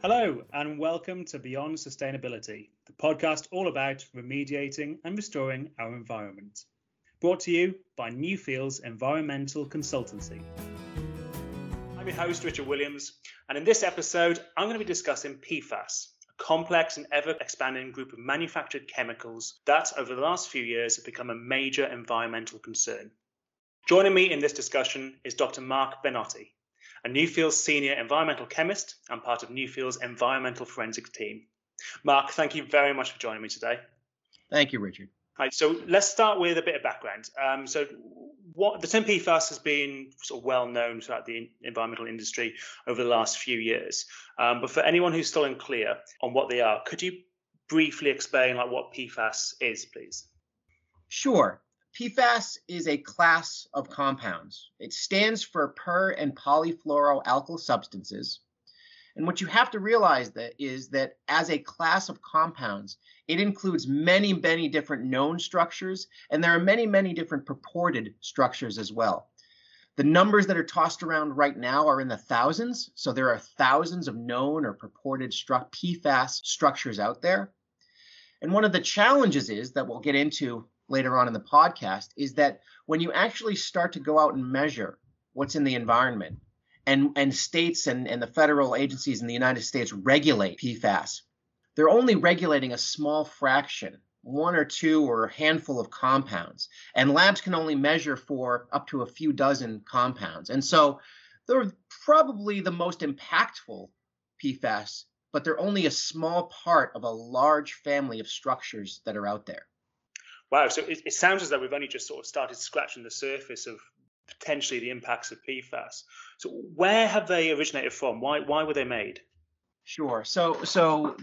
Hello, and welcome to Beyond Sustainability, the podcast all about remediating and restoring our environment. Brought to you by Newfields Environmental Consultancy. I'm your host, Richard Williams, and in this episode, I'm going to be discussing PFAS, a complex and ever expanding group of manufactured chemicals that, over the last few years, have become a major environmental concern. Joining me in this discussion is Dr. Mark Benotti, a Newfields senior environmental chemist and part of Newfields environmental forensic team. Mark, thank you very much for joining me today. Thank you, Richard. Right, so let's start with a bit of background. Um, so, what the term PFAS has been sort of well known throughout the environmental industry over the last few years. Um, but for anyone who's still unclear on what they are, could you briefly explain like what PFAS is, please? Sure. PFAS is a class of compounds. It stands for per and polyfluoroalkyl substances. And what you have to realize that is that as a class of compounds, it includes many, many different known structures, and there are many, many different purported structures as well. The numbers that are tossed around right now are in the thousands, so there are thousands of known or purported stru- PFAS structures out there. And one of the challenges is that we'll get into later on in the podcast is that when you actually start to go out and measure what's in the environment and, and states and, and the federal agencies in the United States regulate PFAS, they're only regulating a small fraction, one or two or a handful of compounds. And labs can only measure for up to a few dozen compounds. And so they're probably the most impactful PFAS, but they're only a small part of a large family of structures that are out there. Wow. So it, it, sounds as though we've only just sort of started scratching the surface of potentially the impacts of PFAS. So where have they originated from? Why why were they made? Sure. So so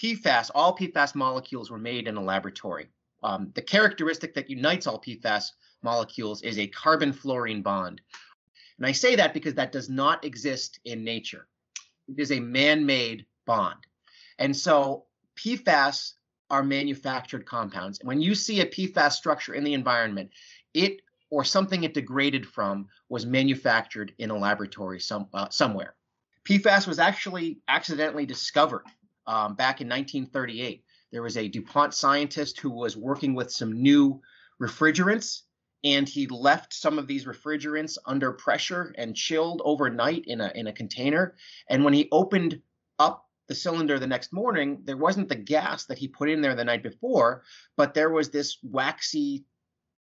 PFAS, all PFAS molecules were made in a laboratory. Um, the characteristic that unites all PFAS molecules is a carbon fluorine bond. And I say that because that does not exist in nature. It is a man made bond. And so PFAS are manufactured compounds. When you see a PFAS structure in the environment, it or something it degraded from was manufactured in a laboratory some, uh, somewhere. PFAS was actually accidentally discovered um, back in 1938. There was a DuPont scientist who was working with some new refrigerants, and he left some of these refrigerants under pressure and chilled overnight in a, in a container. And when he opened the cylinder the next morning, there wasn't the gas that he put in there the night before, but there was this waxy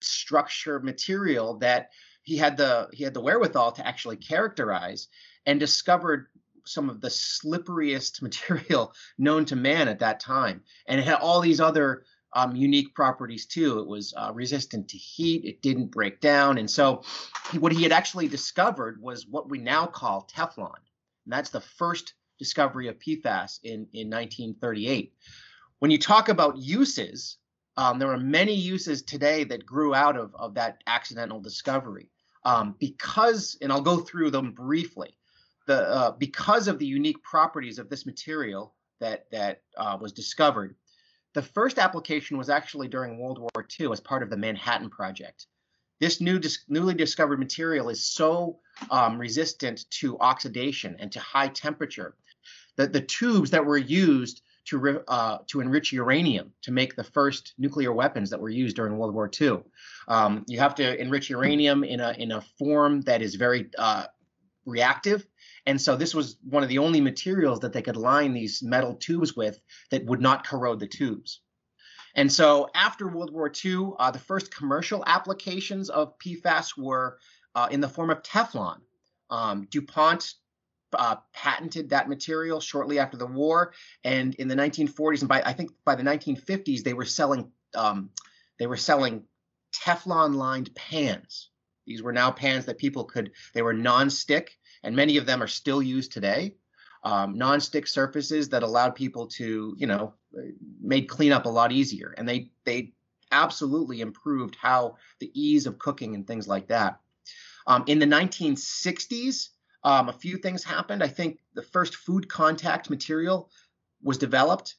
structure material that he had the he had the wherewithal to actually characterize and discovered some of the slipperiest material known to man at that time. And it had all these other um, unique properties too. It was uh, resistant to heat. It didn't break down. And so what he had actually discovered was what we now call teflon. And that's the first discovery of PFAS in, in 1938. When you talk about uses, um, there are many uses today that grew out of, of that accidental discovery. Um, because, and I'll go through them briefly, the uh, because of the unique properties of this material that that uh, was discovered, the first application was actually during World War II as part of the Manhattan Project. This new dis- newly discovered material is so um, resistant to oxidation and to high temperature the, the tubes that were used to, uh, to enrich uranium to make the first nuclear weapons that were used during World War II. Um, you have to enrich uranium in a, in a form that is very uh, reactive. And so this was one of the only materials that they could line these metal tubes with that would not corrode the tubes. And so after World War II, uh, the first commercial applications of PFAS were uh, in the form of Teflon. Um, DuPont uh, patented that material shortly after the war, and in the 1940s and by I think by the 1950s they were selling um, they were selling Teflon lined pans. These were now pans that people could they were non-stick, and many of them are still used today. Um, non-stick surfaces that allowed people to you know made cleanup a lot easier, and they they absolutely improved how the ease of cooking and things like that. Um, in the 1960s, um, a few things happened. I think the first food contact material was developed.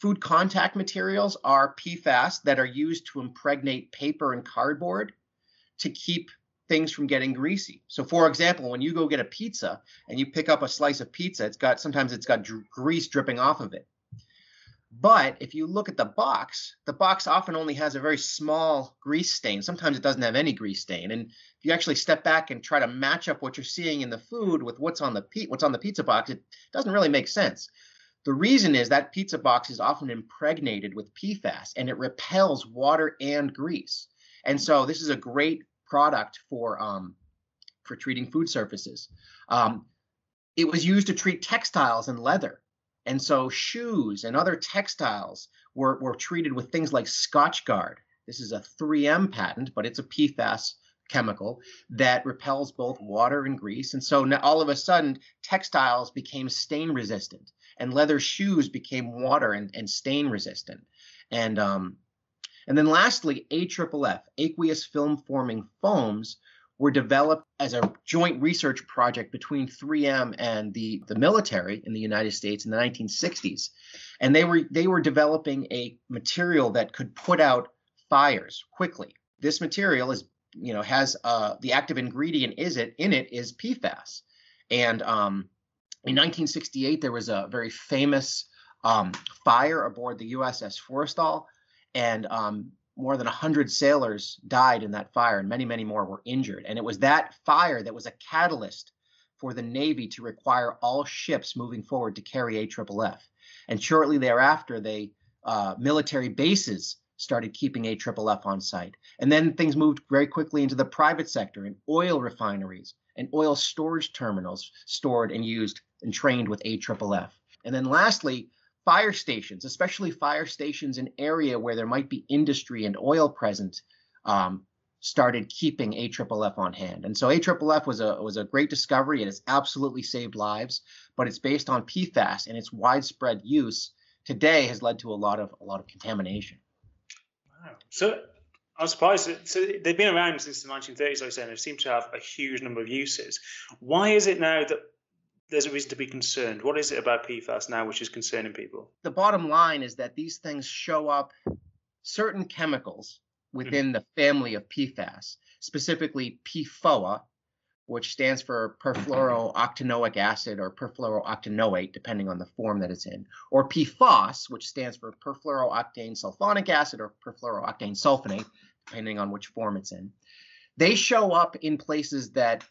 Food contact materials are PFAS that are used to impregnate paper and cardboard to keep things from getting greasy. So for example, when you go get a pizza and you pick up a slice of pizza, it's got sometimes it's got dr- grease dripping off of it. But if you look at the box, the box often only has a very small grease stain. Sometimes it doesn't have any grease stain. And if you actually step back and try to match up what you're seeing in the food with what's on the pe- what's on the pizza box, it doesn't really make sense. The reason is that pizza box is often impregnated with PFAS and it repels water and grease. And so this is a great product for um, for treating food surfaces. Um, it was used to treat textiles and leather. And so shoes and other textiles were, were treated with things like Scotchgard. This is a 3M patent, but it's a PFAS chemical that repels both water and grease. And so now all of a sudden, textiles became stain resistant and leather shoes became water and, and stain resistant. And um, and then lastly, AFFF, aqueous film forming foams, were developed as a joint research project between 3M and the, the military in the United States in the 1960s. And they were they were developing a material that could put out fires quickly. This material is you know has uh, the active ingredient is it in it is PFAS. And um, in 1968 there was a very famous um, fire aboard the USS Forrestal and um, more than 100 sailors died in that fire and many many more were injured. And it was that fire that was a catalyst for the navy to require all ships moving forward to carry AFFF and shortly thereafter they uh, military bases started keeping AFFF on site. And then things moved very quickly into the private sector and oil refineries and oil storage terminals stored and used and trained with AFFF and then lastly fire stations, especially fire stations in area where there might be industry and oil present, um, started keeping AFFF on hand. And so AFFF was a was a great discovery. It has absolutely saved lives, but it's based on PFAS and its widespread use today has led to a lot of a lot of contamination. Wow. So I'm surprised. So they've been around since the 1930s, like I said, and they seem to have a huge number of uses. Why is it now that there's a reason to be concerned. What is it about PFAS now which is concerning people? The bottom line is that these things show up certain chemicals within mm-hmm. the family of PFAS, specifically PFOA, which stands for perfluorooctanoic acid or perfluorooctanoate, depending on the form that it's in, or PFOS, which stands for perfluorooctane sulfonic acid or perfluorooctane sulfonate, depending on which form it's in. They show up in places that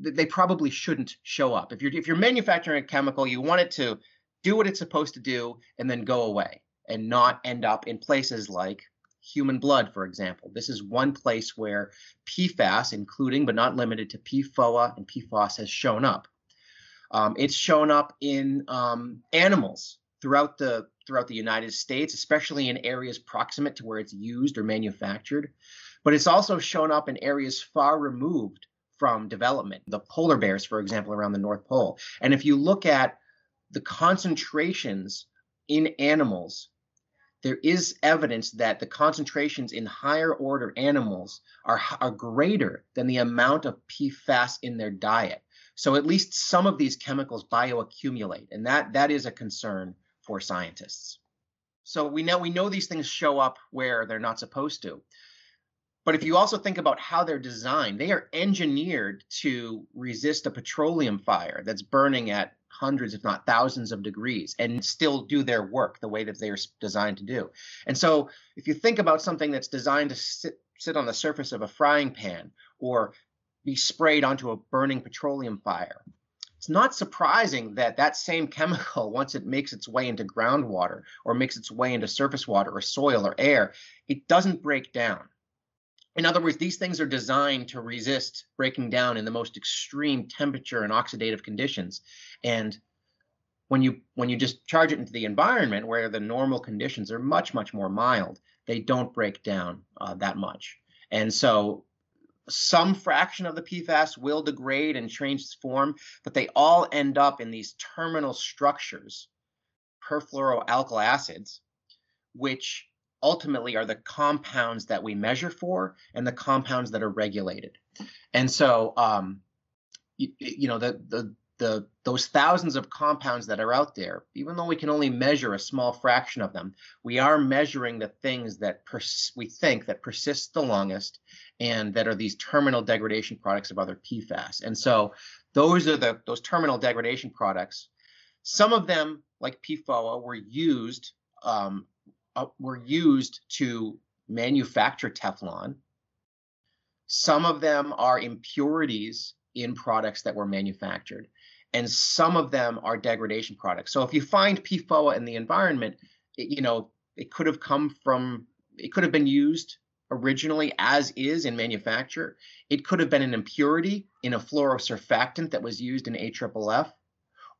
they probably shouldn't show up. If you're if you're manufacturing a chemical, you want it to do what it's supposed to do and then go away and not end up in places like human blood, for example. This is one place where PFAS, including but not limited to PFOA and PFOS, has shown up. Um, it's shown up in um, animals throughout the throughout the United States, especially in areas proximate to where it's used or manufactured. But it's also shown up in areas far removed from development. The polar bears, for example, around the North Pole. And if you look at the concentrations in animals, there is evidence that the concentrations in higher order animals are, are greater than the amount of PFAS in their diet. So at least some of these chemicals bioaccumulate, and that that is a concern for scientists. So we know we know these things show up where they're not supposed to. But if you also think about how they're designed, they are engineered to resist a petroleum fire that's burning at hundreds, if not thousands of degrees and still do their work the way that they're designed to do. And so if you think about something that's designed to sit, sit on the surface of a frying pan or be sprayed onto a burning petroleum fire, it's not surprising that that same chemical, once it makes its way into groundwater or makes its way into surface water or soil or air, it doesn't break down in other words, these things are designed to resist breaking down in the most extreme temperature and oxidative conditions. And when you when you just charge it into the environment where the normal conditions are much much more mild, they don't break down uh, that much. And so some fraction of the PFAS will degrade and change its form, but they all end up in these terminal structures, perfluoroalkyl acids, which ultimately are the compounds that we measure for and the compounds that are regulated. And so, um, you, you know, the, the, the, those thousands of compounds that are out there, even though we can only measure a small fraction of them, we are measuring the things that pers- we think that persist the longest and that are these terminal degradation products of other PFAS. And so those are the those terminal degradation products. Some of them, like PFOA, were used um, uh, were used to manufacture Teflon. Some of them are impurities in products that were manufactured, and some of them are degradation products. So if you find PFOA in the environment, it, you know it could have come from it could have been used originally as is in manufacture. It could have been an impurity in a fluorosurfactant that was used in AFFF,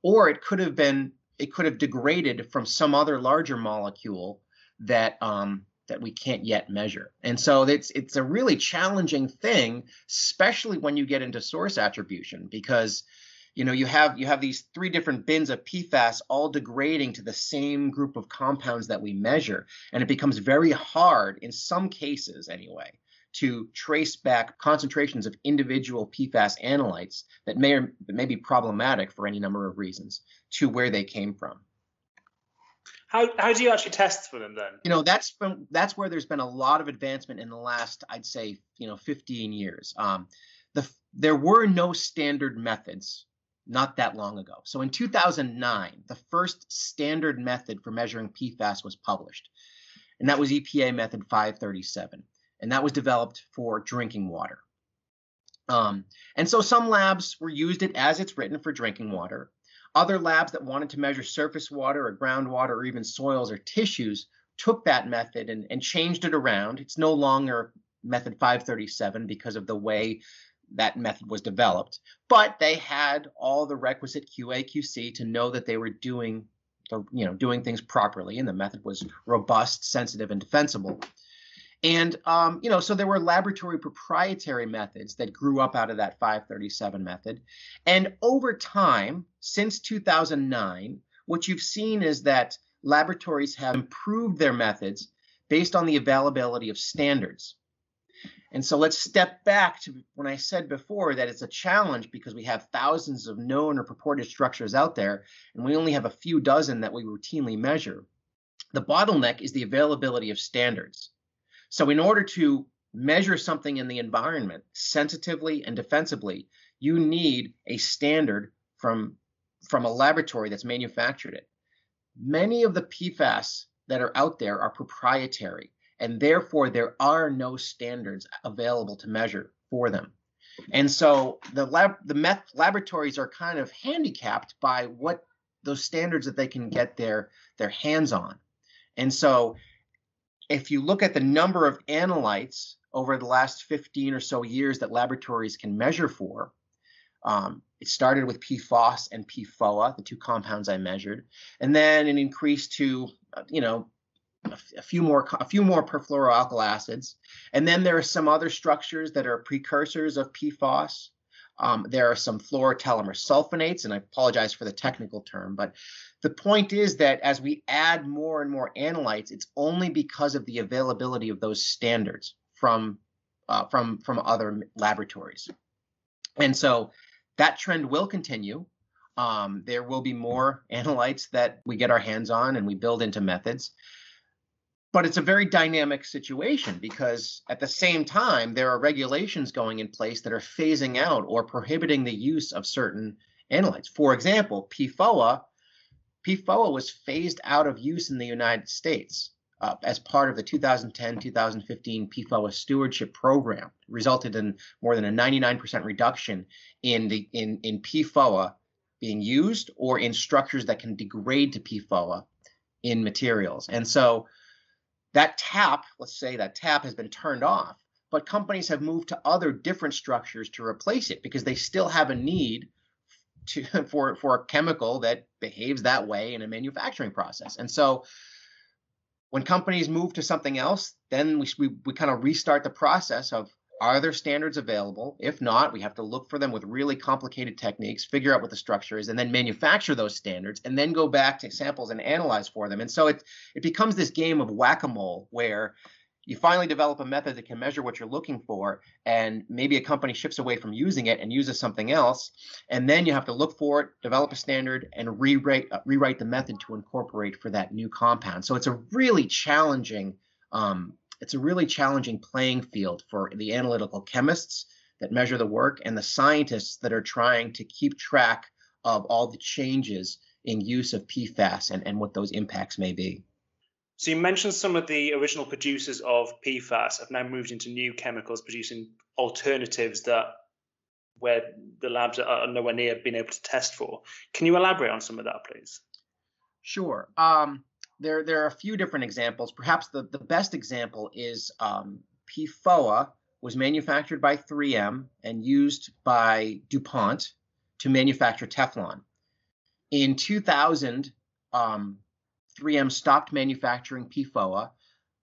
or it could have been it could have degraded from some other larger molecule that um, that we can't yet measure. And so it's it's a really challenging thing, especially when you get into source attribution, because you know you have you have these three different bins of PFAS all degrading to the same group of compounds that we measure, and it becomes very hard in some cases anyway to trace back concentrations of individual PFAS analytes that may or that may be problematic for any number of reasons to where they came from. How how do you actually test for them then? You know, that's been that's where there's been a lot of advancement in the last, I'd say, you know, 15 years. Um, the there were no standard methods not that long ago. So in 2009, the first standard method for measuring PFAS was published, and that was EPA method 537, and that was developed for drinking water. Um, and so some labs were used it as it's written for drinking water. Other labs that wanted to measure surface water or groundwater or even soils or tissues took that method and, and changed it around. It's no longer method 537 because of the way that method was developed, but they had all the requisite QA QC to know that they were doing the you know doing things properly and the method was robust, sensitive, and defensible. And um, you know, so there were laboratory proprietary methods that grew up out of that 537 method. And over time, since 2009, what you've seen is that laboratories have improved their methods based on the availability of standards. And so let's step back to when I said before that it's a challenge because we have thousands of known or purported structures out there, and we only have a few dozen that we routinely measure. The bottleneck is the availability of standards. So, in order to measure something in the environment sensitively and defensively, you need a standard from, from a laboratory that's manufactured it. Many of the PFAS that are out there are proprietary, and therefore there are no standards available to measure for them. And so the lab, the meth laboratories are kind of handicapped by what those standards that they can get their their hands on. And so if you look at the number of analytes over the last 15 or so years that laboratories can measure for, um, it started with PFOS and PFOA, the two compounds I measured, and then it increased to, uh, you know, a, few more a few more perfluoroalkyl acids, and then there are some other structures that are precursors of PFOS. Um, there are some fluorotelomer sulfonates, and I apologize for the technical term, but the point is that as we add more and more analytes, it's only because of the availability of those standards from uh, from from other laboratories, and so that trend will continue. Um, there will be more analytes that we get our hands on and we build into methods but it's a very dynamic situation because at the same time there are regulations going in place that are phasing out or prohibiting the use of certain analytes. For example, PFOA, PFOA was phased out of use in the United States uh, as part of the 2010-2015 PFOA stewardship program, resulted in more than a 99% reduction in the in in PFOA being used or in structures that can degrade to PFOA in materials. And so that tap, let's say that tap has been turned off, but companies have moved to other different structures to replace it because they still have a need to for for a chemical that behaves that way in a manufacturing process. And so when companies move to something else, then we, we, we kind of restart the process of are there standards available? If not, we have to look for them with really complicated techniques, figure out what the structure is, and then manufacture those standards, and then go back to samples and analyze for them. And so it it becomes this game of whack-a-mole where you finally develop a method that can measure what you're looking for, and maybe a company shifts away from using it and uses something else, and then you have to look for it, develop a standard, and rewrite uh, rewrite the method to incorporate for that new compound. So it's a really challenging um, it's a really challenging playing field for the analytical chemists that measure the work and the scientists that are trying to keep track of all the changes in use of PFAS and, and what those impacts may be. So you mentioned some of the original producers of PFAS have now moved into new chemicals, producing alternatives that where the labs are nowhere near being able to test for. Can you elaborate on some of that, please? Sure. Um, there, there are a few different examples. Perhaps the, the best example is um, PFOA was manufactured by 3M and used by DuPont to manufacture Teflon. In 2000, um, 3M stopped manufacturing PFOA,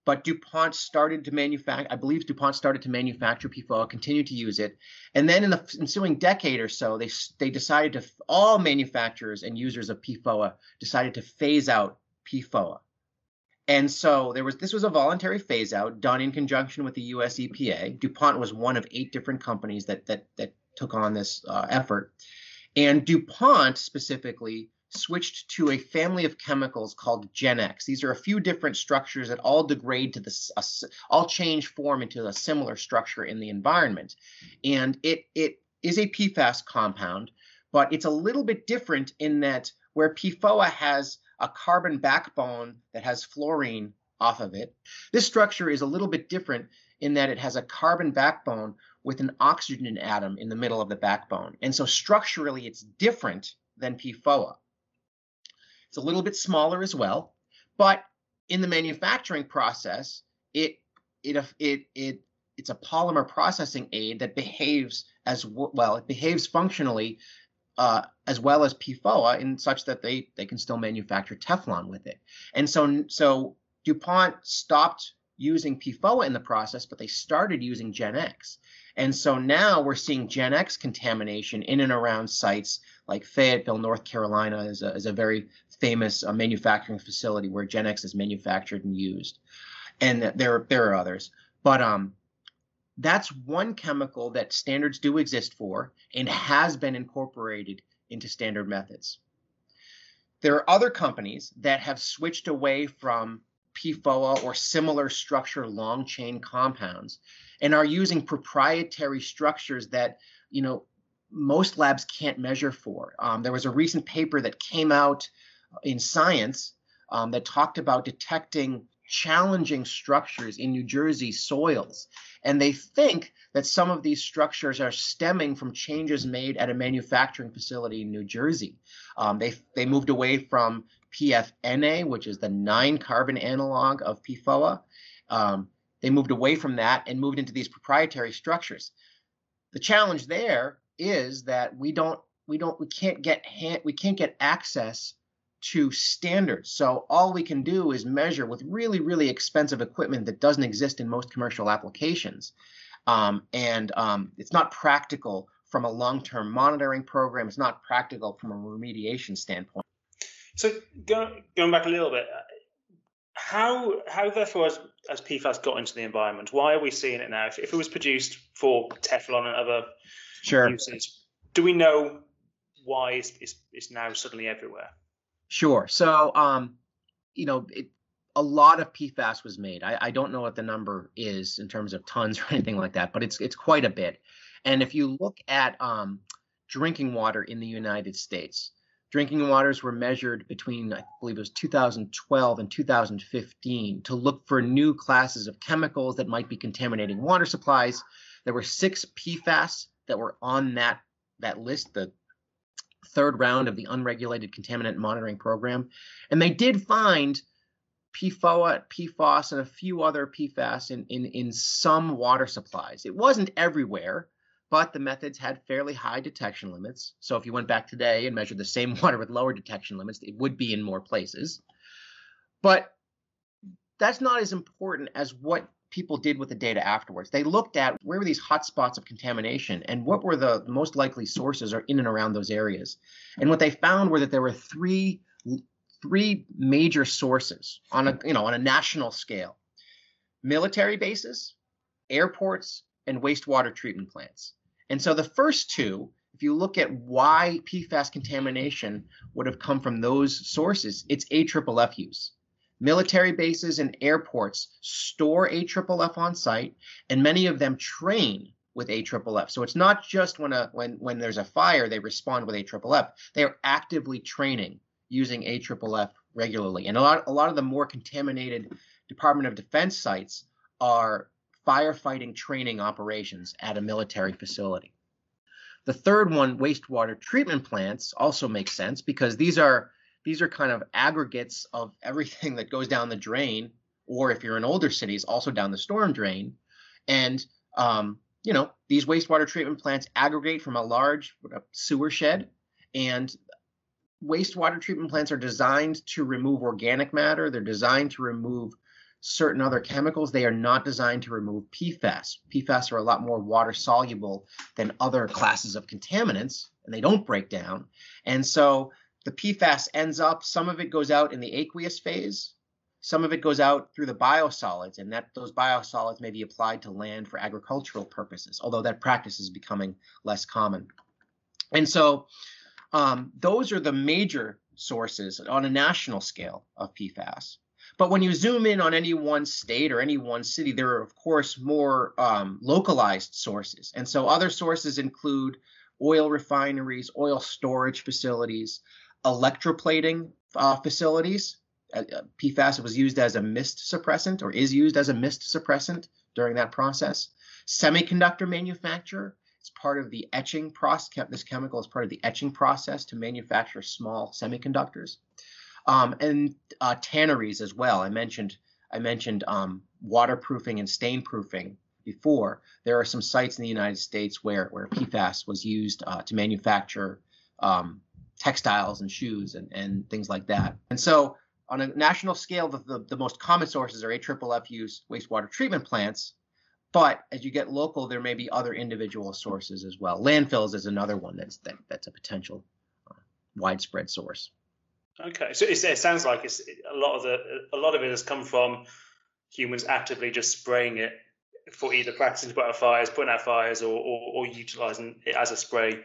but DuPont started to manufacture, I believe DuPont started to manufacture PFOA, continued to use it. And then in the ensuing decade or so, they, they decided to, all manufacturers and users of PFOA decided to phase out PFOA. And so there was this was a voluntary phase out done in conjunction with the US EPA. DuPont was one of eight different companies that that that took on this uh, effort. And DuPont specifically switched to a family of chemicals called GenX. These are a few different structures that all degrade to this, uh, all change form into a similar structure in the environment. And it it is a PFAS compound, but it's a little bit different in that where PFOA has a carbon backbone that has fluorine off of it. This structure is a little bit different in that it has a carbon backbone with an oxygen atom in the middle of the backbone. And so structurally, it's different than PFOA. It's a little bit smaller as well, but in the manufacturing process, it it it it it's a polymer processing aid that behaves as well. It behaves functionally uh, as well as PFOA in such that they they can still manufacture Teflon with it. And so so DuPont stopped using PFOA in the process, but they started using GenX. And so now we're seeing GenX contamination in and around sites like Fayetteville, North Carolina is a, is a very famous uh, manufacturing facility where GenX is manufactured and used. And there, there are others. But um, that's one chemical that standards do exist for and has been incorporated into standard methods. There are other companies that have switched away from PFOA or similar structure long chain compounds and are using proprietary structures that, you know, most labs can't measure for. Um, there was a recent paper that came out in Science um, that talked about detecting challenging structures in New Jersey soils. And they think that some of these structures are stemming from changes made at a manufacturing facility in New Jersey. Um, they, they moved away from PFNA, which is the nine carbon analog of PFOA. Um, they moved away from that and moved into these proprietary structures. The challenge there is that we don't we don't we can't get hand, we can't get access to standards. So all we can do is measure with really, really expensive equipment that doesn't exist in most commercial applications. Um, and um, it's not practical from a long-term monitoring program. It's not practical from a remediation standpoint. So going, going back a little bit, how how therefore has, has PFAS got into the environment? Why are we seeing it now? If, if it was produced for Teflon and other sure. uses, do we know why it's, it's, it's now suddenly everywhere? Sure. So, um, you know, it, a lot of PFAS was made. I, I, don't know what the number is in terms of tons or anything like that, but it's it's quite a bit. And if you look at um, drinking water in the United States, drinking waters were measured between I believe it was 2012 and 2015 to look for new classes of chemicals that might be contaminating water supplies. There were six PFAS that were on that that list, the third round of the unregulated contaminant monitoring program. And they did find PFOA, PFOS, and a few other PFAS in, in, in some water supplies. It wasn't everywhere, but the methods had fairly high detection limits. So if you went back today and measured the same water with lower detection limits, it would be in more places. But that's not as important as what people did with the data afterwards. They looked at where were these hotspots of contamination and what were the most likely sources are in and around those areas. And what they found were that there were three three major sources on a you know on a national scale. Military bases, airports, and wastewater treatment plants. And so the first two, if you look at why PFAS contamination would have come from those sources, it's AFFF use Military bases and airports store AFFF on site, and many of them train with AFFF. So it's not just when a when when there's a fire they respond with AFFF. They are actively training using AFFF regularly, and a lot a lot of the more contaminated Department of Defense sites are firefighting training operations at a military facility. The third one, wastewater treatment plants, also makes sense because these are these are kind of aggregates of everything that goes down the drain, or if you're in older cities, also down the storm drain. And um, you know, these wastewater treatment plants aggregate from a large sewer shed, and wastewater treatment plants are designed to remove organic matter. They're designed to remove certain other chemicals. They are not designed to remove PFAS. PFAS are a lot more water soluble than other classes of contaminants, and they don't break down. And so the PFAS ends up, some of it goes out in the aqueous phase, some of it goes out through the biosolids, and that those biosolids may be applied to land for agricultural purposes, although that practice is becoming less common. And so um, those are the major sources on a national scale of PFAS. But when you zoom in on any one state or any one city, there are, of course, more um, localized sources. And so other sources include oil refineries, oil storage facilities, electroplating uh, facilities. Uh, uh PFAS was used as a mist suppressant or is used as a mist suppressant during that process. Semiconductor manufacture. It's part of the etching process. This chemical is part of the etching process to manufacture small semiconductors um, and uh, tanneries as well. I mentioned I mentioned um, waterproofing and stain proofing before. There are some sites in the United States where where PFAS was used uh, to manufacture um, textiles and shoes and, and things like that. And so on a national scale, the, the, the most common sources are AFFF use wastewater treatment plants. But as you get local, there may be other individual sources as well. Landfills is another one that's that, that's a potential uh, widespread source. Okay, so it sounds like it's a lot of the a lot of it has come from humans actively just spraying it for either practicing to put out fires, putting out fires, or, or, or utilizing it as a spray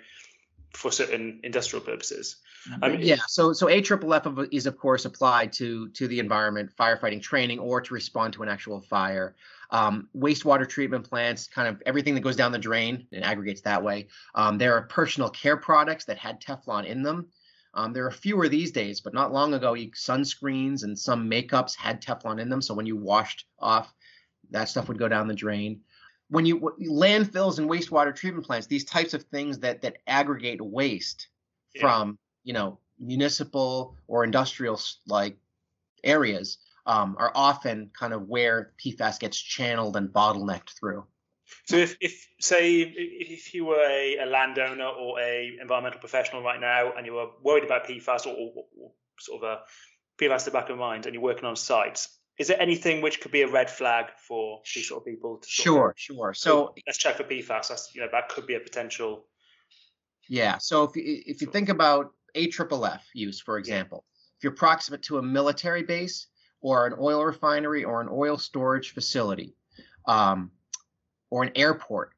for certain industrial purposes. I mean, yeah, so so AFFF is of course applied to to the environment, firefighting training, or to respond to an actual fire. Um, wastewater treatment plants, kind of everything that goes down the drain and aggregates that way. Um, there are personal care products that had Teflon in them um, there are fewer these days, but not long ago, sunscreens and some makeups had Teflon in them. So when you washed off, that stuff would go down the drain. When you landfills and wastewater treatment plants, these types of things that that aggregate waste yeah. from you know municipal or industrial like areas um, are often kind of where PFAS gets channeled and bottlenecked through. So if, if say if you were a, a, landowner or a environmental professional right now and you were worried about PFAS or, or, or sort of a PFAS in the back of mind and you're working on sites, is there anything which could be a red flag for these sort of people? To sure, of, sure. So let's check for PFAS. That's you know that could be a potential. Yeah. So if you, if you think about AFFF use, for example, yeah. if you're proximate to a military base or an oil refinery or an oil storage facility, um, or an airport,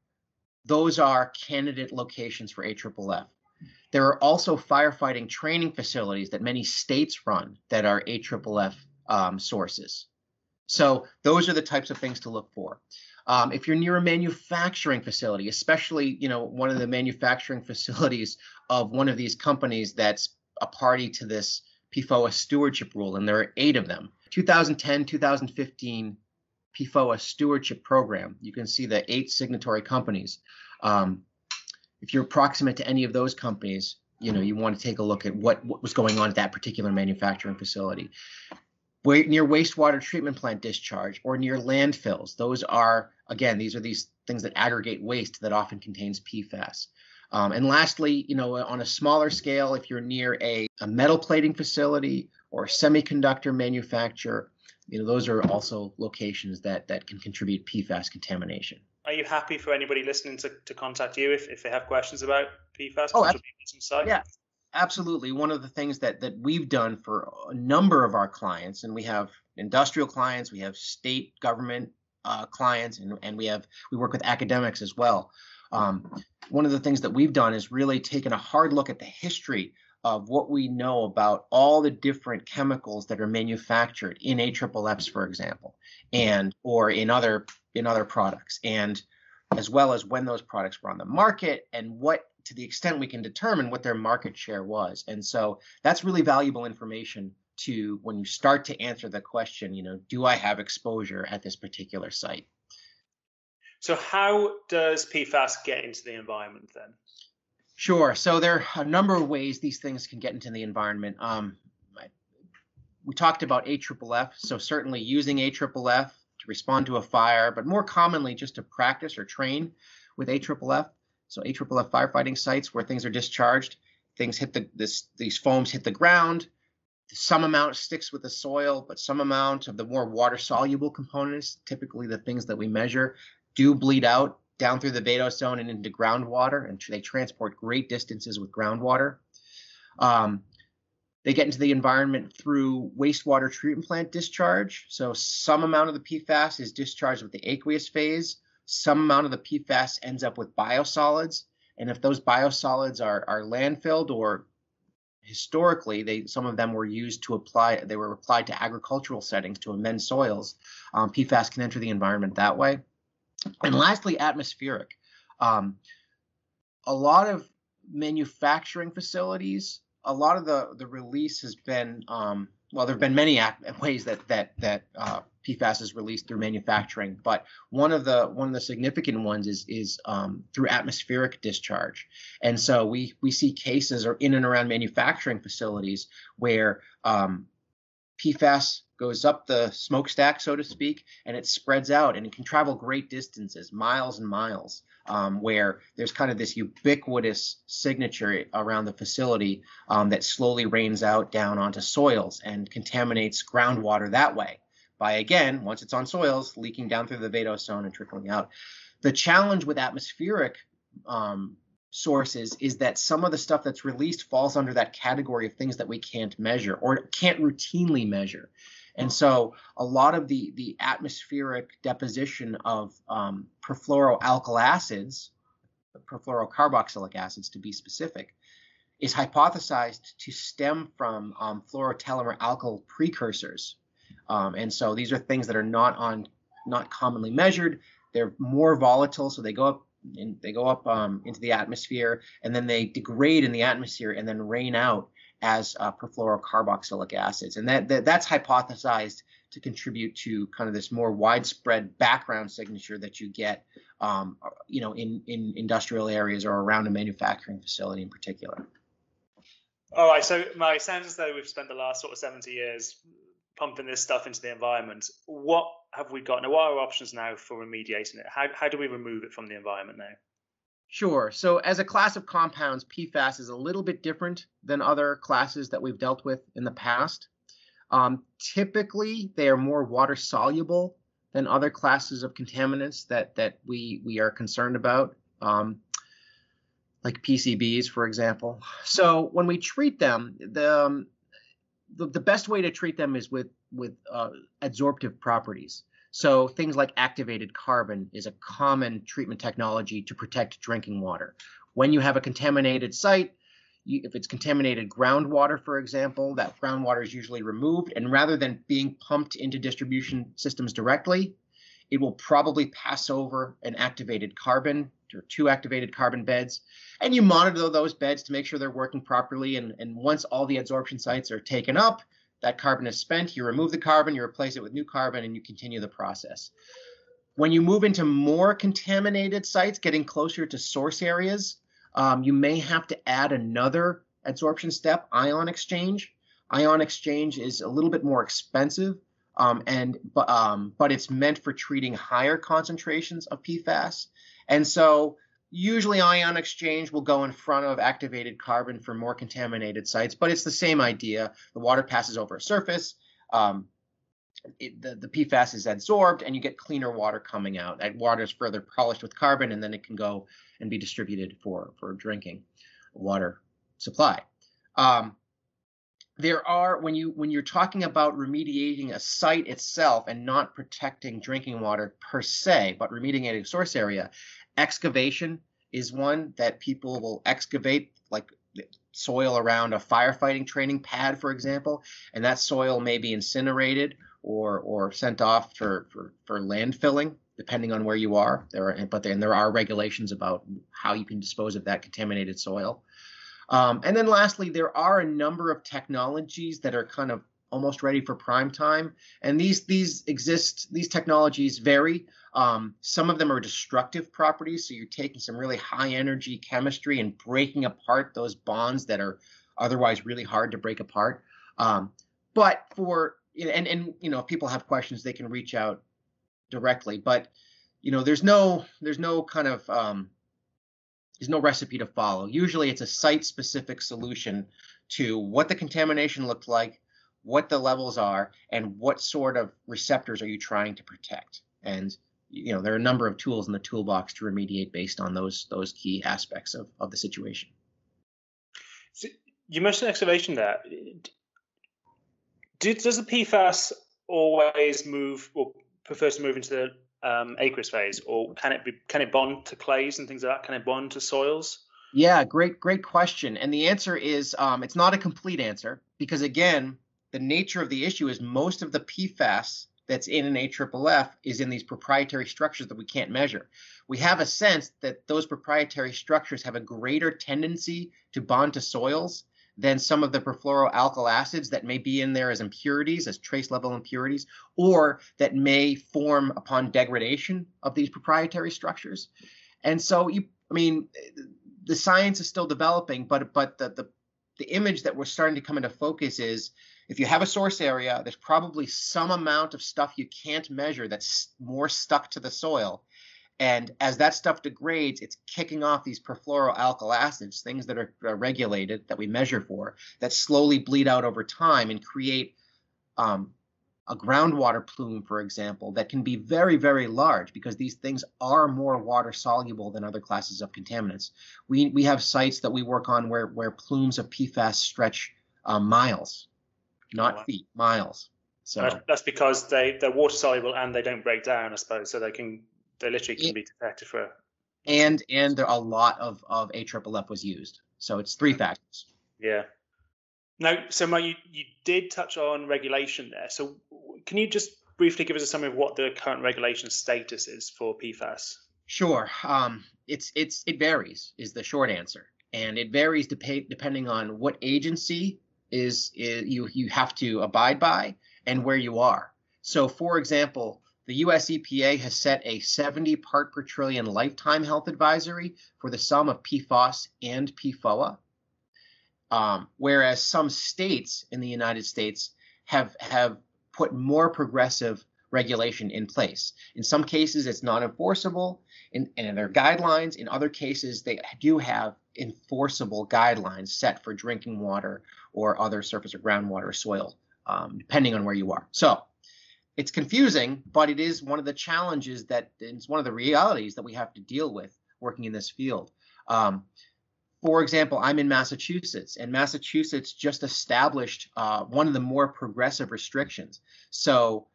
those are candidate locations for AFFF. There are also firefighting training facilities that many states run that are AFFF um, sources. So those are the types of things to look for. Um, if you're near a manufacturing facility, especially you know one of the manufacturing facilities of one of these companies that's a party to this PFOA stewardship rule, and there are eight of them. 2010, 2015 PFOA stewardship program. You can see the eight signatory companies. Um, if you're proximate to any of those companies, you know you want to take a look at what, what was going on at that particular manufacturing facility. Near wastewater treatment plant discharge or near landfills, those are again these are these things that aggregate waste that often contains PFAS. Um, and lastly, you know, on a smaller scale, if you're near a, a metal plating facility or a semiconductor manufacturer, you know those are also locations that that can contribute PFAS contamination. Are you happy for anybody listening to, to contact you if, if they have questions about PFAS? Oh, yeah, absolutely. One of the things that that we've done for a number of our clients, and we have industrial clients, we have state government uh, clients, and, and we have we work with academics as well. Um, one of the things that we've done is really taken a hard look at the history of what we know about all the different chemicals that are manufactured in AFFFs, for example, and or in other in other products, and as well as when those products were on the market and what to the extent we can determine what their market share was. And so that's really valuable information to when you start to answer the question, you know, do I have exposure at this particular site? So how does PFAS get into the environment then? Sure. So there are a number of ways these things can get into the environment. Um, we talked about AFFF, so certainly using AFFF to respond to a fire, but more commonly just to practice or train with AFFF. So AFFF firefighting sites where things are discharged, things hit the this these foams hit the ground. Some amount sticks with the soil, but some amount of the more water soluble components, typically the things that we measure, do bleed out down through the vadose zone and into groundwater, and they transport great distances with groundwater. Um, they get into the environment through wastewater treatment plant discharge. So some amount of the PFAS is discharged with the aqueous phase. Some amount of the PFAS ends up with biosolids. And if those biosolids are, are landfilled or historically they some of them were used to apply they were applied to agricultural settings to amend soils um, pfas can enter the environment that way and lastly atmospheric um, a lot of manufacturing facilities a lot of the the release has been um, well, there have been many ways that that that uh, PFAS is released through manufacturing, but one of the one of the significant ones is is um, through atmospheric discharge, and so we we see cases or in and around manufacturing facilities where um, PFAS goes up the smokestack, so to speak, and it spreads out and it can travel great distances, miles and miles um, where there's kind of this ubiquitous signature around the facility um, that slowly rains out down onto soils and contaminates groundwater that way by again once it's on soils leaking down through the vadose zone and trickling out the challenge with atmospheric um, sources is that some of the stuff that's released falls under that category of things that we can't measure or can't routinely measure and so a lot of the, the atmospheric deposition of um, perfluoroalkyl acids, perfluorocarboxylic acids to be specific, is hypothesized to stem from um, alkyl precursors. Um, and so these are things that are not on not commonly measured. They're more volatile, so they go up they go up um, into the atmosphere, and then they degrade in the atmosphere and then rain out as uh, perfluorocarboxylic acids, and that, that that's hypothesized to contribute to kind of this more widespread background signature that you get, um, you know, in in industrial areas or around a manufacturing facility in particular. All right, so Mike, sounds as though we've spent the last sort of 70 years pumping this stuff into the environment. What have we got now? What are our options now for remediating it? How, how do we remove it from the environment now? Sure. So, as a class of compounds, PFAS is a little bit different than other classes that we've dealt with in the past. Um, typically, they are more water soluble than other classes of contaminants that that we we are concerned about, um, like PCBs, for example. So, when we treat them, the um, the, the best way to treat them is with with uh, adsorptive properties. So things like activated carbon is a common treatment technology to protect drinking water. When you have a contaminated site, you, if it's contaminated groundwater, for example, that groundwater is usually removed, and rather than being pumped into distribution systems directly, it will probably pass over an activated carbon or two activated carbon beds, and you monitor those beds to make sure they're working properly. And, and once all the adsorption sites are taken up, that carbon is spent, you remove the carbon, you replace it with new carbon, and you continue the process. When you move into more contaminated sites, getting closer to source areas, um, you may have to add another adsorption step, ion exchange. Ion exchange is a little bit more expensive, um, and but um, but it's meant for treating higher concentrations of PFAS. And so Usually, ion exchange will go in front of activated carbon for more contaminated sites, but it's the same idea. The water passes over a surface, um, it, the, the PFAS is adsorbed, and you get cleaner water coming out. That water is further polished with carbon, and then it can go and be distributed for, for drinking water supply. Um, there are when you when you're talking about remediating a site itself and not protecting drinking water per se, but remediating a source area, excavation is one that people will excavate like soil around a firefighting training pad, for example, and that soil may be incinerated or or sent off for for, for landfilling, depending on where you are. There are, but then there are regulations about how you can dispose of that contaminated soil. Um, and then lastly, there are a number of technologies that are kind of almost ready for prime time. And these these exist. These technologies vary. Um, some of them are destructive properties, so you're taking some really high energy chemistry and breaking apart those bonds that are otherwise really hard to break apart. Um, but for and and you know, if people have questions, they can reach out directly. But you know, there's no there's no kind of um, there's no recipe to follow. Usually, it's a site specific solution to what the contamination looked like, what the levels are, and what sort of receptors are you trying to protect. And you know there are a number of tools in the toolbox to remediate based on those those key aspects of, of the situation. So you mentioned excavation there. Do, does the PFAS always move or prefers to move into the um, aqueous phase, or can it be can it bond to clays and things like that? Can it bond to soils? Yeah, great great question. And the answer is um, it's not a complete answer because again, the nature of the issue is most of the PFAS that's in an AFFF is in these proprietary structures that we can't measure. We have a sense that those proprietary structures have a greater tendency to bond to soils than some of the perfluoroalkyl acids that may be in there as impurities, as trace level impurities, or that may form upon degradation of these proprietary structures. And so you I mean the science is still developing, but but the the, the image that we're starting to come into focus is if you have a source area, there's probably some amount of stuff you can't measure that's more stuck to the soil. And as that stuff degrades, it's kicking off these perfluoroalkyl acids, things that are, regulated that we measure for, that slowly bleed out over time and create um, a groundwater plume, for example, that can be very, very large because these things are more water soluble than other classes of contaminants. We, we have sites that we work on where, where plumes of PFAS stretch um, miles not oh, feet, miles. So that's, that's, because they they're water soluble and they don't break down, I suppose. So they can they literally can be detected for. And and there a lot of of a triple AFFF was used, so it's three factors. Yeah. Now, so Mike, you, you did touch on regulation there. So can you just briefly give us a summary of what the current regulation status is for PFAS? Sure. Um, it's it's it varies is the short answer, and it varies dep- depending on what agency is, is you you have to abide by and where you are. So, for example, the US EPA has set a 70 part per trillion lifetime health advisory for the sum of PFOS and PFOA. Um, whereas some states in the United States have have put more progressive regulation in place. In some cases, it's not enforceable, in, in their guidelines. In other cases, they do have enforceable guidelines set for drinking water or other surface or groundwater soil, um, depending on where you are. So it's confusing, but it is one of the challenges that it's one of the realities that we have to deal with working in this field. Um, for example, I'm in Massachusetts, and Massachusetts just established uh, one of the more progressive restrictions. So,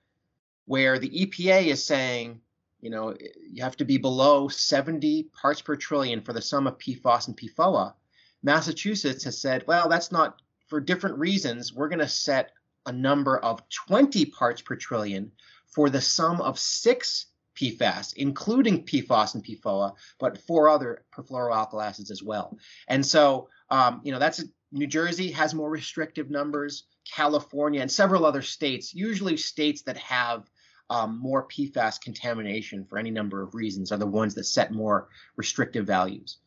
where the EPA is saying you know, you have to be below 70 parts per trillion for the sum of PFOS and PFOA. Massachusetts has said, well, that's not for different reasons. We're going to set a number of 20 parts per trillion for the sum of six PFAS, including PFOS and PFOA, but four other perfluoroalkyl acids as well. And so, um, you know, that's New Jersey has more restrictive numbers. California and several other states, usually states that have um, more PFAS contamination for any number of reasons are the ones that set more restrictive values.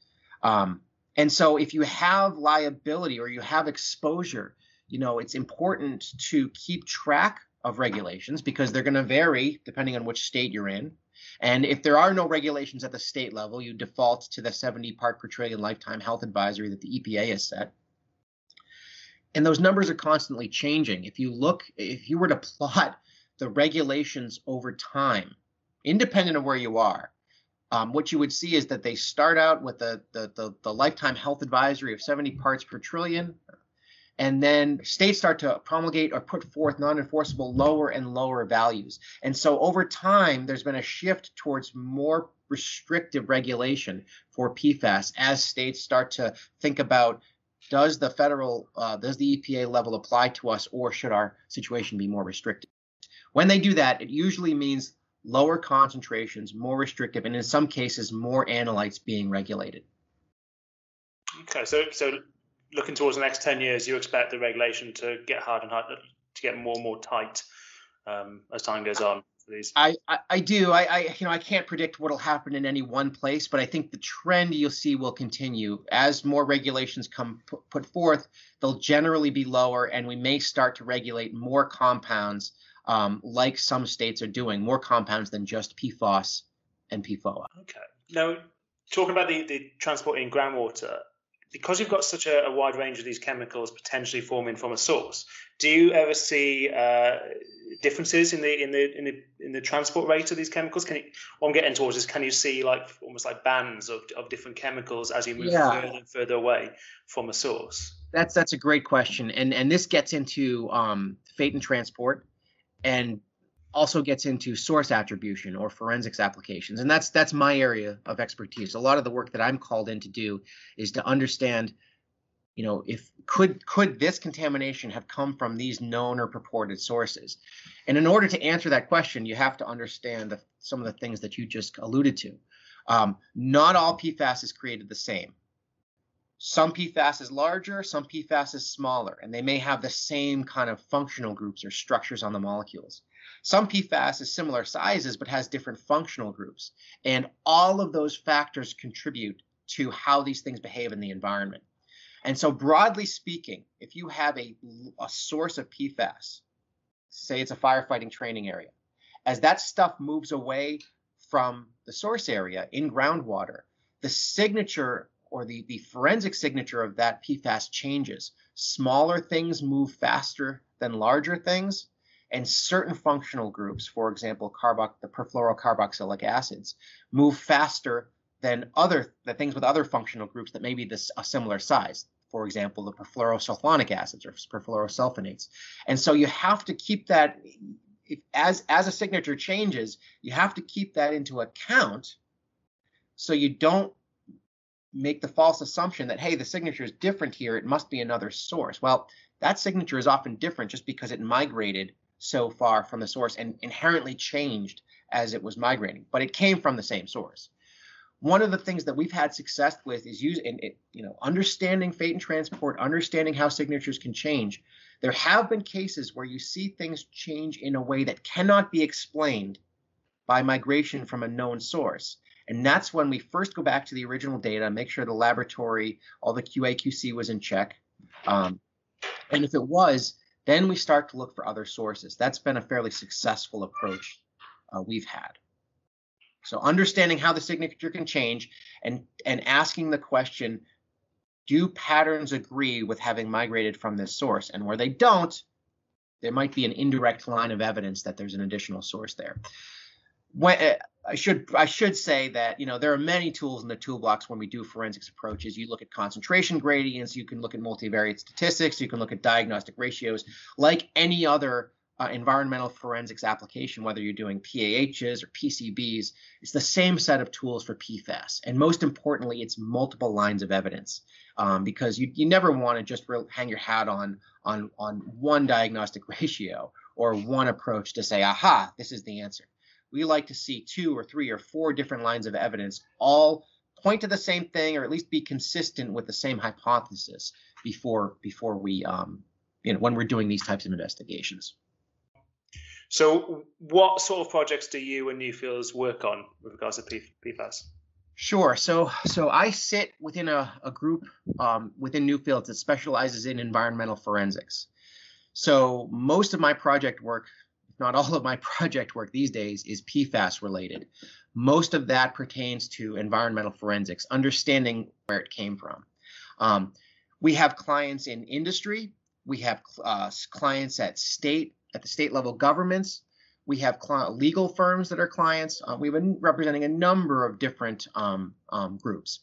Um, and so if you have liability or you have exposure, you know, it's important to keep track of regulations because they're going to vary depending on which state you're in. And if there are no regulations at the state level, you default to the 70 part per trillion lifetime health advisory that the EPA has set. And those numbers are constantly changing. If you look, if you were to plot the regulations over time, independent of where you are. Um, what you would see is that they start out with the, the, the, the lifetime health advisory of 70 parts per trillion, and then states start to promulgate or put forth non-enforceable lower and lower values. And so over time, there's been a shift towards more restrictive regulation for PFAS as states start to think about does the federal, uh, does the EPA level apply to us, or should our situation be more restricted? When they do that, it usually means lower concentrations, more restrictive, and in some cases, more analytes being regulated. Okay, so so looking towards the next ten years, you expect the regulation to get hard and harder, to get more and more tight um, as time goes on. I, I, I do. I, I you know I can't predict what'll happen in any one place, but I think the trend you'll see will continue as more regulations come p- put forth. They'll generally be lower, and we may start to regulate more compounds um, like some states are doing, more compounds than just PFOS and PFOA. Okay. Now, talking about the, the transport in groundwater, because you've got such a, a, wide range of these chemicals potentially forming from a source, do you ever see uh, differences in the in the in the in the transport rate of these chemicals? Can you, what I'm getting towards is can you see like almost like bands of, of different chemicals as you move yeah. further and further away from a source? That's that's a great question, and and this gets into um, fate and transport and also gets into source attribution or forensics applications. And that's that's my area of expertise. A lot of the work that i'm called in to do is to understand you know if could could this contamination have come from these known or purported sources? And in order to answer that question you have to understand the, some of the things that you just alluded to. Um, not all pfas is created the same. Some PFAS is larger, some PFAS is smaller, and they may have the same kind of functional groups or structures on the molecules. Some PFAS is similar sizes but has different functional groups. And all of those factors contribute to how these things behave in the environment. And so, broadly speaking, if you have a, a source of PFAS, say it's a firefighting training area, as that stuff moves away from the source area in groundwater, the signature or the, the forensic signature of that PFAS changes. Smaller things move faster than larger things, and certain functional groups, for example, carbo- the perfluorocarboxylic acids, move faster than other the things with other functional groups that may be this a similar size. For example, the perfluorosulfonic acids or perfluorosulfonates. And so you have to keep that if, as as a signature changes, you have to keep that into account so you don't make the false assumption that, hey, the signature is different here, it must be another source. Well, that signature is often different just because it migrated so far from the source and inherently changed as it was migrating, but it came from the same source. One of the things that we've had success with is using, you know, understanding fate and transport, understanding how signatures can change. There have been cases where you see things change in a way that cannot be explained by migration from a known source. And that's when we first go back to the original data, make sure the laboratory, all the QA QC was in check. Um, and if it was, then we start to look for other sources. That's been a fairly successful approach uh, we've had. So understanding how the signature can change and and asking the question, do patterns agree with having migrated from this source? And where they don't, there might be an indirect line of evidence that there's an additional source there. When, uh, I should I should say that you know there are many tools in the toolbox when we do forensics approaches. You look at concentration gradients, you can look at multivariate statistics, you can look at diagnostic ratios. Like any other uh, environmental forensics application, whether you're doing PAHs or PCBs, it's the same set of tools for PFAS. And most importantly, it's multiple lines of evidence um, because you, you never want to just hang your hat on on on one diagnostic ratio or one approach to say, aha, this is the answer we like to see two or three or four different lines of evidence all point to the same thing or at least be consistent with the same hypothesis before before we um, you know when we're doing these types of investigations so what sort of projects do you and Newfields work on with regards to PFAS? Sure. So, so I sit within a, a group um, within Newfields that specializes in environmental forensics. So most of my project work not all of my project work these days is PFAS related. Most of that pertains to environmental forensics, understanding where it came from. Um, we have clients in industry. We have uh, clients at state at the state level governments. We have cl- legal firms that are clients. Uh, we've been representing a number of different um, um, groups.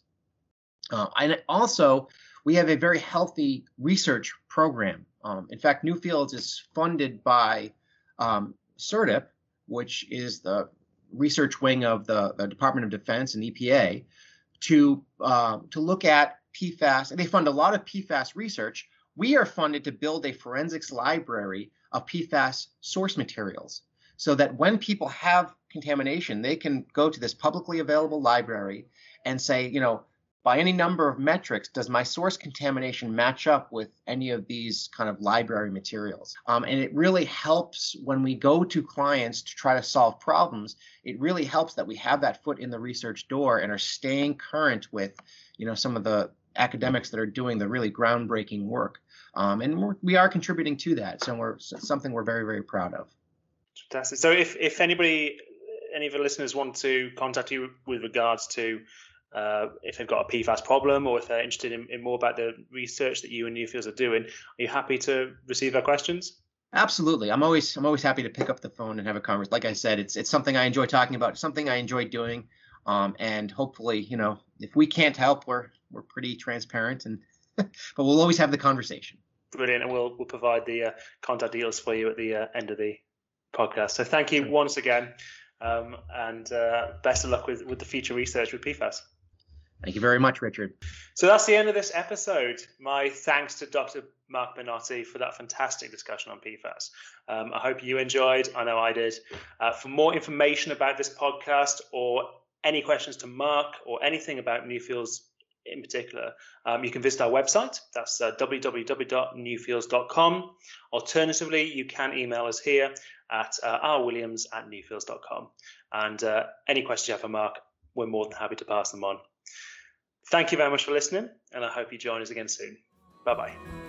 Uh, and also, we have a very healthy research program. Um, in fact, Newfields is funded by um, SERDP, which is the research wing of the, the, Department of Defense and EPA, to uh, to look at PFAS, and they fund a lot of PFAS research. We are funded to build a forensics library of PFAS source materials so that when people have contamination, they can go to this publicly available library and say, you know, by any number of metrics, does my source contamination match up with any of these kind of library materials? Um, and it really helps when we go to clients to try to solve problems. It really helps that we have that foot in the research door and are staying current with, you know, some of the academics that are doing the really groundbreaking work. Um, and we're, we are contributing to that. So we're something we're very, very proud of. Fantastic. So if, if anybody, any of the listeners want to contact you with regards to uh, if they've got a PFAS problem or if they're interested in, in, more about the research that you and Newfields are doing, are you happy to receive our questions? Absolutely. I'm always I'm always happy to pick up the phone and have a conversation. Like I said, it's it's something I enjoy talking about. It's something I enjoy doing. Um, and hopefully, you know, if we can't help, we're we're pretty transparent and but we'll always have the conversation. Brilliant, and we'll we'll provide the uh, contact details for you at the uh, end of the podcast. So thank you once again, um, and uh, best of luck with with the future research with PFAS. Thank you very much, Richard. So that's the end of this episode. My thanks to Dr. Mark Benotti for that fantastic discussion on PFAS. Um, I hope you enjoyed. I know I did. Uh, for more information about this podcast or any questions to Mark or anything about Newfields in particular, um, you can visit our website. That's uh, www.newfields.com. Alternatively, you can email us here at uh, rwilliams at newfields.com. And uh, any questions you have for Mark, we're more than happy to pass them on. Thank you very much for listening, and I hope you join us again soon. Bye bye.